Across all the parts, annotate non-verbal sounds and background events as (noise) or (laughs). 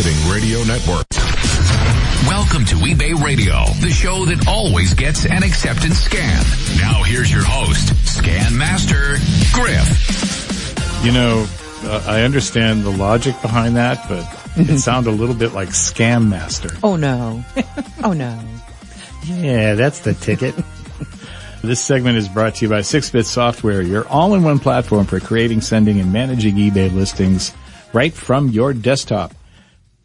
Marketing Radio Network. Welcome to eBay Radio, the show that always gets an acceptance scan. Now here's your host, Scan Master Griff. You know, uh, I understand the logic behind that, but it (laughs) sounded a little bit like Scam Master. Oh no. oh no. Yeah, that's the ticket. (laughs) this segment is brought to you by 6-Bit Software, your all-in-one platform for creating, sending, and managing eBay listings right from your desktop.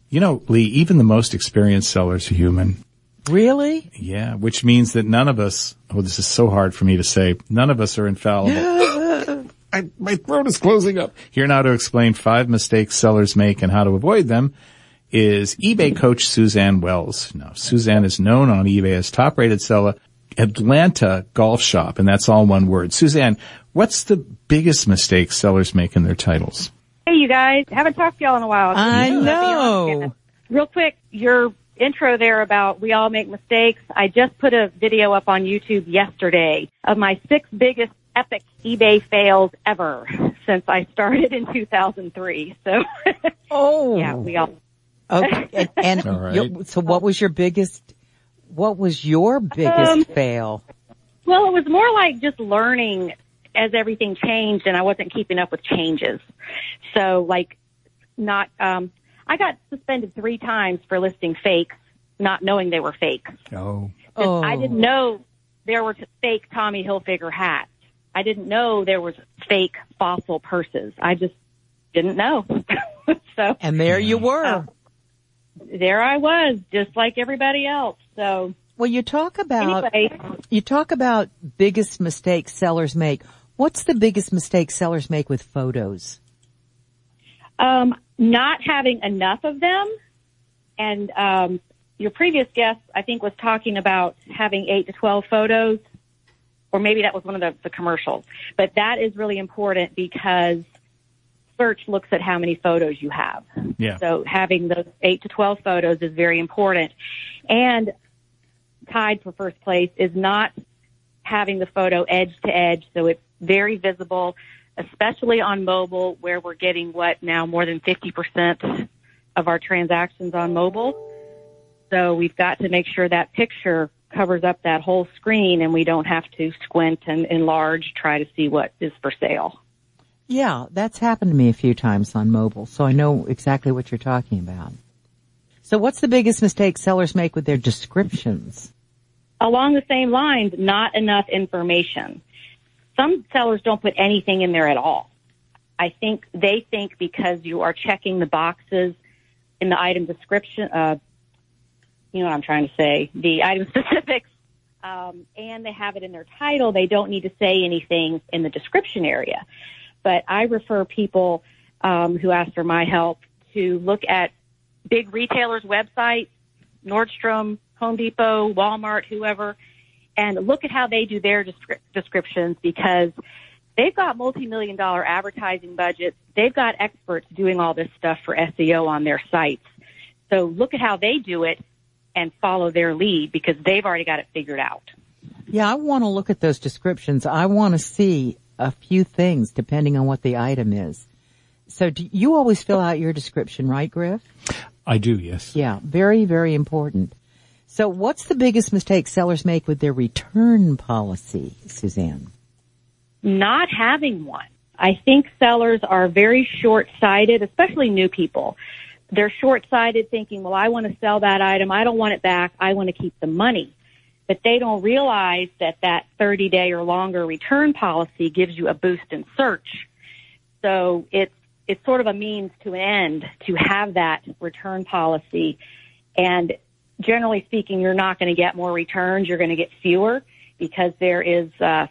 You know, Lee, even the most experienced sellers are human. Really? Yeah, which means that none of us, oh, this is so hard for me to say, none of us are infallible. (laughs) I, my throat is closing up. Here now to explain five mistakes sellers make and how to avoid them is eBay coach Suzanne Wells. Now, Suzanne is known on eBay as top rated seller, Atlanta Golf Shop, and that's all one word. Suzanne, what's the biggest mistake sellers make in their titles? Hey, you guys. Haven't talked to y'all in a while. I Let know. Real quick, your intro there about we all make mistakes. I just put a video up on YouTube yesterday of my six biggest epic eBay fails ever since I started in 2003. So, (laughs) Oh. yeah, we all. Okay. (laughs) And, and All right. your- so what was your biggest, what was your biggest Um, fail? Well, it was more like just learning as everything changed and I wasn't keeping up with changes. So like not, um, I got suspended three times for listing fakes, not knowing they were fakes. Oh. Oh. I didn't know there were fake Tommy Hilfiger hats. I didn't know there was fake fossil purses. I just didn't know. (laughs) so And there you were. Oh. there I was, just like everybody else. So Well, you talk about, anyway, you talk about biggest mistakes sellers make. What's the biggest mistake sellers make with photos? um, not having enough of them, and um, your previous guest, I think, was talking about having eight to twelve photos, or maybe that was one of the, the commercials. But that is really important because search looks at how many photos you have. Yeah. So having those eight to 12 photos is very important. And tied for first place is not having the photo edge to edge. So it's very visible, especially on mobile where we're getting what now more than 50% of our transactions on mobile. So we've got to make sure that picture covers up that whole screen and we don't have to squint and enlarge, try to see what is for sale. Yeah, that's happened to me a few times on mobile, so I know exactly what you're talking about. So what's the biggest mistake sellers make with their descriptions? along the same lines, not enough information. Some sellers don't put anything in there at all. I think they think because you are checking the boxes in the item description, uh, you know what I'm trying to say, the item (laughs) specifics, um, and they have it in their title, they don't need to say anything in the description area. But I refer people um, who ask for my help to look at big retailers' websites, Nordstrom, Home Depot, Walmart, whoever, and look at how they do their descri- descriptions because they've got multi-million dollar advertising budgets. They've got experts doing all this stuff for SEO on their sites. So look at how they do it and follow their lead because they've already got it figured out. Yeah, I want to look at those descriptions. I want to see a few things depending on what the item is. So do you always fill out your description, right, Griff? I do, yes. Yeah, very, very important. So what's the biggest mistake sellers make with their return policy, Suzanne? not having one. I think sellers are very short-sighted, especially new people. They're short-sighted thinking, well, I want to sell that item. I don't want it back. I want to keep the money. But they don't realize that that 30 day or longer return policy gives you a boost in search. So it's, it's sort of a means to an end to have that return policy. And generally speaking, you're not going to get more returns. You're going to get fewer because there is, uh,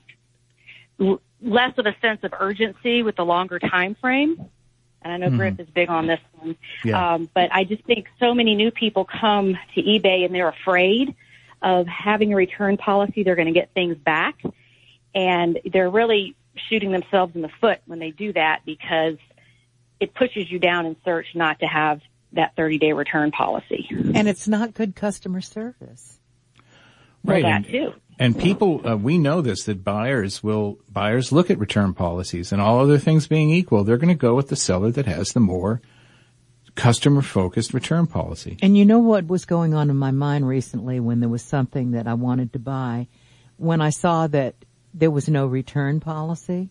l- less of a sense of urgency with the longer time frame. And I know Griff is big on this one. Yeah. Um, but I just think so many new people come to eBay and they're afraid of having a return policy. They're going to get things back. And they're really shooting themselves in the foot when they do that because it pushes you down in search not to have that 30 day return policy. And it's not good customer service. Well, that and, too. and people, uh, we know this, that buyers will, buyers look at return policies and all other things being equal, they're going to go with the seller that has the more customer focused return policy. And you know what was going on in my mind recently when there was something that I wanted to buy? When I saw that there was no return policy.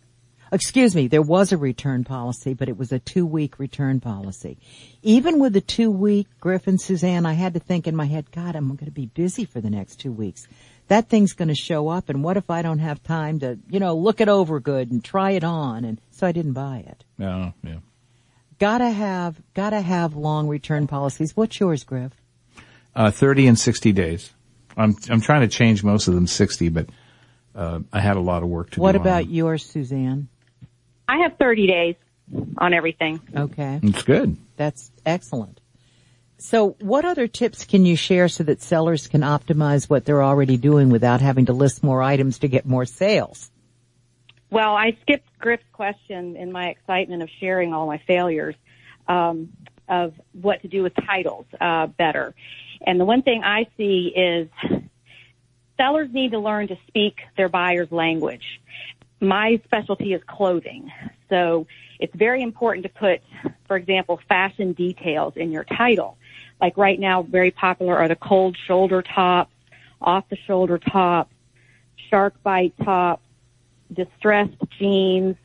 Excuse me, there was a return policy, but it was a two week return policy. Even with the two week Griff and Suzanne, I had to think in my head, God, I'm going to be busy for the next two weeks. That thing's going to show up and what if I don't have time to, you know, look it over good and try it on? And so I didn't buy it. Oh, yeah. Gotta have, gotta have long return policies. What's yours, Griff? Uh, 30 and 60 days. I'm, I'm trying to change most of them 60, but, uh, I had a lot of work to What do. on about yours, Suzanne? I have 30 days on everything. Okay. That's good. That's excellent. So what other tips can you share so that sellers can optimize what they're already doing without having to list more items to get more sales? Well, I skipped Griff's question in my excitement of sharing all my failures um, of what to do with titles uh, better. And the one thing I see is sellers need to learn to speak their buyer's language. My specialty is clothing, so it's very important to put, for example, fashion details in your title. Like right now, very popular are the cold shoulder tops, off the shoulder tops, shark bite tops, distressed jeans.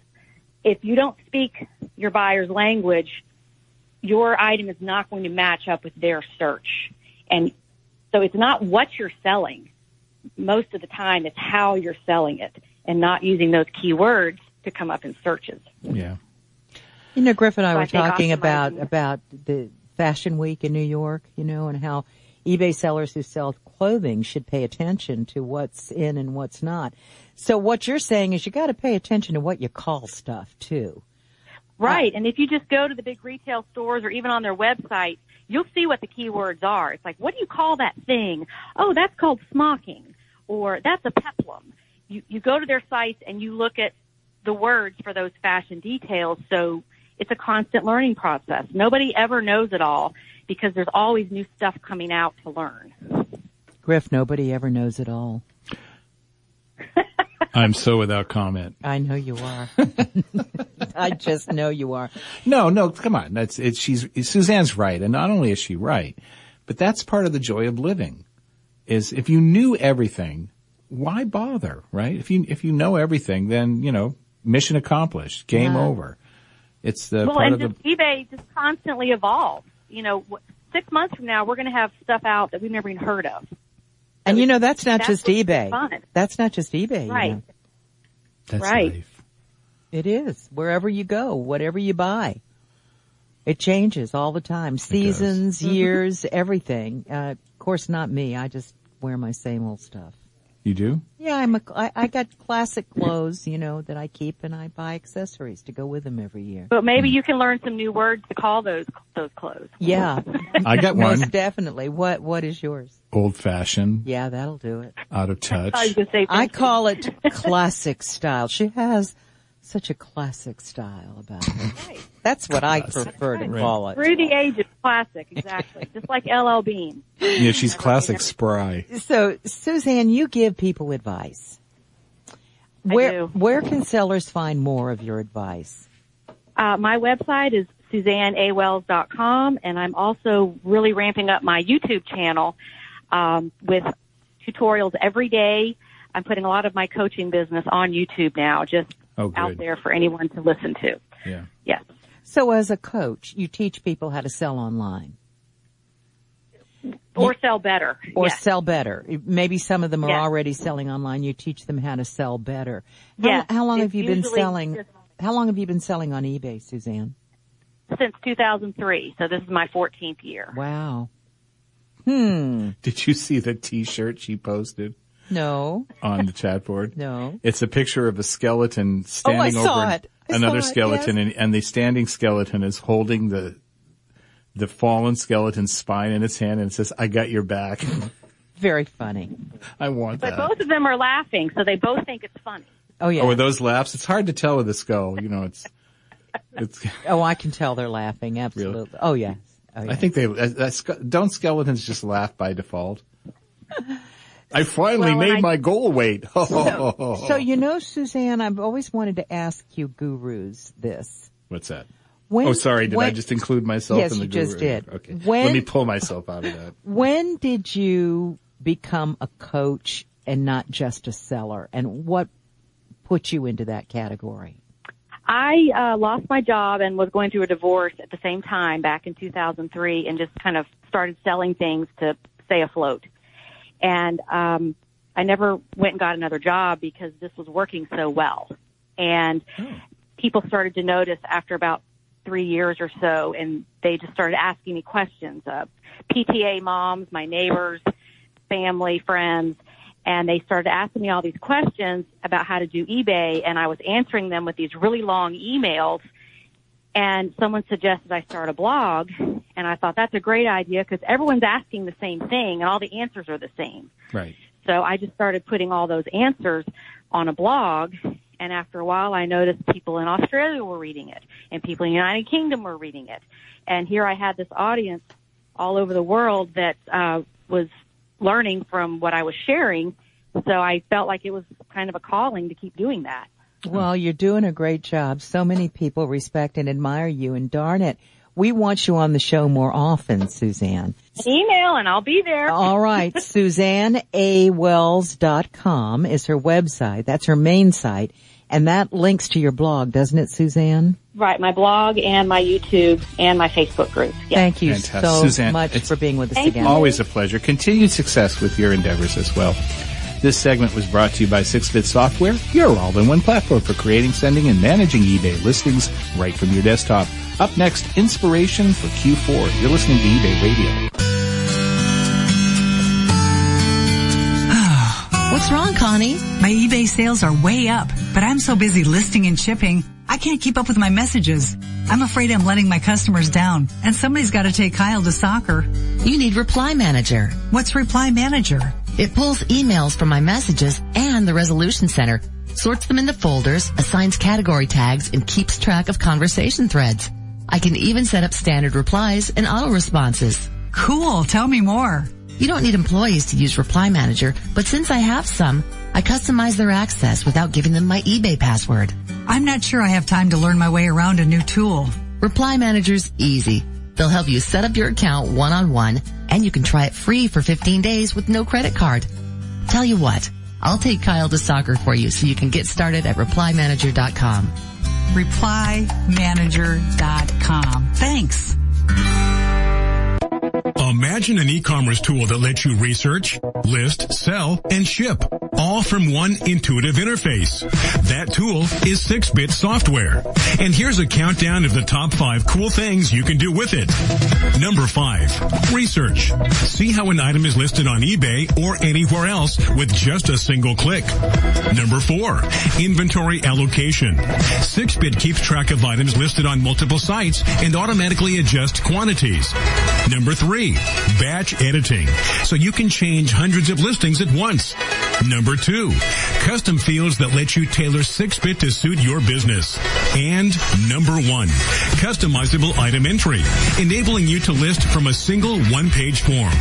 If you don't speak your buyer's language, your item is not going to match up with their search. And so it's not what you're selling. Most of the time it's how you're selling it and not using those keywords to come up in searches. Yeah. You know, Griff and I So were think talking about, about the fashion week in New York, you know, and how eBay sellers who sell clothing should pay attention to what's in and what's not. So what you're saying is you got to pay attention to what you call stuff too. Right. And if you just go to the big retail stores or even on their website, you'll see what the keywords are. It's like, what do you call that thing? Oh, that's called smocking or that's a peplum. You, you go to their sites and you look at the words for those fashion details. So it's a constant learning process. Nobody ever knows it all because there's always new stuff coming out to learn. Griff, nobody ever knows it all. (laughs) I'm so without comment. I know you are. (laughs) I just know you are. No, no, come on. That's it. She's Suzanne's right, and not only is she right, but that's part of the joy of living. Is if you knew everything, why bother, right? If you if you know everything, then you know mission accomplished, game Yeah. over. It's the well, part and of just the eBay just constantly evolves. You know, six months from now, we're going to have stuff out that we've never even heard of. And you know, that's not That's just eBay. fun. That's not just eBay. you Right. know. that's right. life. It is. Wherever you go, whatever you buy. It changes all the time. Seasons, years, everything. Uh, of course, not me. I just wear my same old stuff. You do? Yeah, I'm a, I, I got classic clothes, you know, that I keep and I buy accessories to go with them every year. But maybe you can learn some new words to call those those clothes. Yeah, I got (laughs) one. most definitely. What, what is yours? Old fashioned, Yeah, that'll do it. out of I was touch. going to say I call it classic style. She has such a classic style about (laughs) her. That's what I prefer to Right. call it. through the ages, classic, exactly. Just like LL Bean. Yeah, she's classic spry. So, Suzanne, you give people advice. Where do. where can sellers find more of your advice? Uh, my website is SuzanneAwells.com, and I'm also really ramping up my YouTube channel um, with tutorials every day. I'm putting a lot of my coaching business on YouTube now, just Oh, out there for anyone to listen to. Yeah. Yes. So, as a coach, you teach people how to sell online Or sell better. or yes. sell better. Maybe some of them are Yes. already selling online. You teach them how to sell better. How, Yes. how long It's have you been selling? just- How long have you been selling on eBay, Suzanne? Since 2003, so this is my 14th year. Wow. Hmm. Did you see the T-shirt she posted No. on the chat board? No. It's a picture of a skeleton oh, standing Oh, saw over it. I another saw it, skeleton, yes. and, and the standing skeleton is holding the the fallen skeleton's spine in its hand, and it says, "I got your back." (laughs) Very funny. I want But that. But both of them are laughing, so they both think it's funny. Oh yeah. Oh, with those laughs, it's hard to tell with the skull. You know, it's it's. (laughs) Oh, I can tell they're laughing. Absolutely. Oh yes. Oh, I think they that, that, ske- don't skeletons just laugh by default. (laughs) I finally Well, made I- my goal weight. (laughs) So you know, Suzanne, I've always wanted to ask you gurus this. What's that? When, oh, sorry. Did when, I just include myself yes, in the you just did. Okay. When, Let me pull myself out of that. When did you become a coach and not just a seller? And what put you into that category? I uh, lost my job and was going through a divorce at the same time back in 2003 and just kind of started selling things to stay afloat. And um, I never went and got another job because this was working so well. And oh. people started to notice after about three years or so, and they just started asking me questions. Uh, PTA moms, my neighbors, family, friends, and they started asking me all these questions about how to do eBay, and I was answering them with these really long emails. And someone suggested I start a blog, and I thought that's a great idea because everyone's asking the same thing, and all the answers are the same. Right. So I just started putting all those answers on a blog, and after a while, I noticed people in Australia were reading it, and people in the United Kingdom were reading it, and here I had this audience all over the world that uh, was learning from what I was sharing. So I felt like it was kind of a calling to keep doing that. Well, you're doing a great job. So many people respect and admire you and darn it, we want you on the show more often, Suzanne. email and I'll be there. All right. (laughs) SuzanneAWells.com is her website. That's her main site. And that links to your blog, doesn't it, Suzanne? Right, my blog and my YouTube and my Facebook group. Yes. Thank you Fantastic. so Suzanne, much for being with us again. Always a pleasure. Continued success with your endeavors as well. This segment was brought to you by 6-Bit Software, your all-in-one platform for creating, sending, and managing eBay listings right from your desktop. Up next, inspiration for Q4. You're listening to eBay Radio. (sighs) What's wrong, Connie? My eBay sales are way up, but I'm so busy listing and shipping, I can't keep up with my messages. I'm afraid I'm letting my customers down, and somebody's got to take Kyle to soccer. You need Reply Manager. What's Reply Manager? It pulls emails from my messages and the Resolution Center, sorts them into folders, assigns category tags, and keeps track of conversation threads. I can even set up standard replies and auto responses. Cool. Tell me more. You don't need employees to use Reply Manager, but since I have some, I customize their access without giving them my eBay password. I'm not sure I have time to learn my way around a new tool. Reply Manager's easy. They'll help you set up your account one-on-one, and you can try it free for 15 days with no credit card. Tell you what, I'll take Kyle to soccer for you so you can get started at replymanager.com. Replymanager.com. Thanks. Imagine an e-commerce tool that lets you research, list, sell, and ship, all from one intuitive interface. That tool is 6-Bit Software. And here's a countdown of the top five cool things you can do with it. Number five, research. See how an item is listed on eBay or anywhere else with just a single click. Number four, inventory allocation. 6-Bit keeps track of items listed on multiple sites and automatically adjusts quantities. Number three, batch editing. So you can change hundreds of listings at once. Number two, custom fields that let you tailor 6-bit to suit your business. And number one, customizable item entry, enabling you to list from a single one-page form.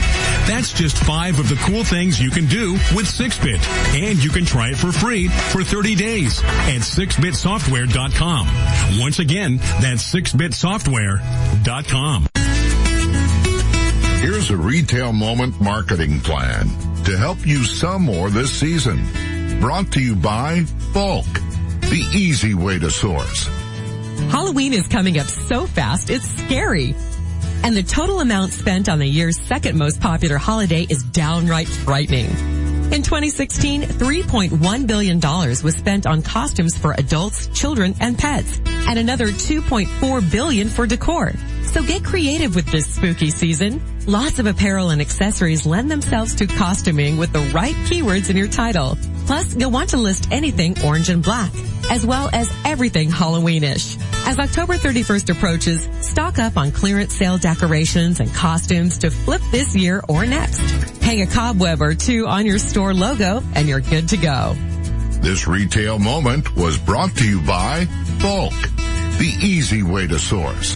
That's just five of the cool things you can do with 6-bit. And you can try it for free for 30 days at 6bitsoftware.com. Once again, that's 6bitsoftware.com. Here's a retail moment marketing plan to help you sell more this season. Brought to you by BULQ, the easy way to source. Halloween is coming up so fast, it's scary. And the total amount spent on the year's second most popular holiday is downright frightening. In 2016, $3.1 billion was spent on costumes for adults, children, and pets, and another 2.4 billion for decor. So get creative with this spooky season. Lots of apparel and accessories lend themselves to costuming with the right keywords in your title. Plus, you'll want to list anything orange and black, as well as everything Halloweenish. As October 31st approaches, stock up on clearance sale decorations and costumes to flip this year or next. Hang a cobweb or two on your store logo and you're good to go. This retail moment was brought to you by BULQ, the easy way to source.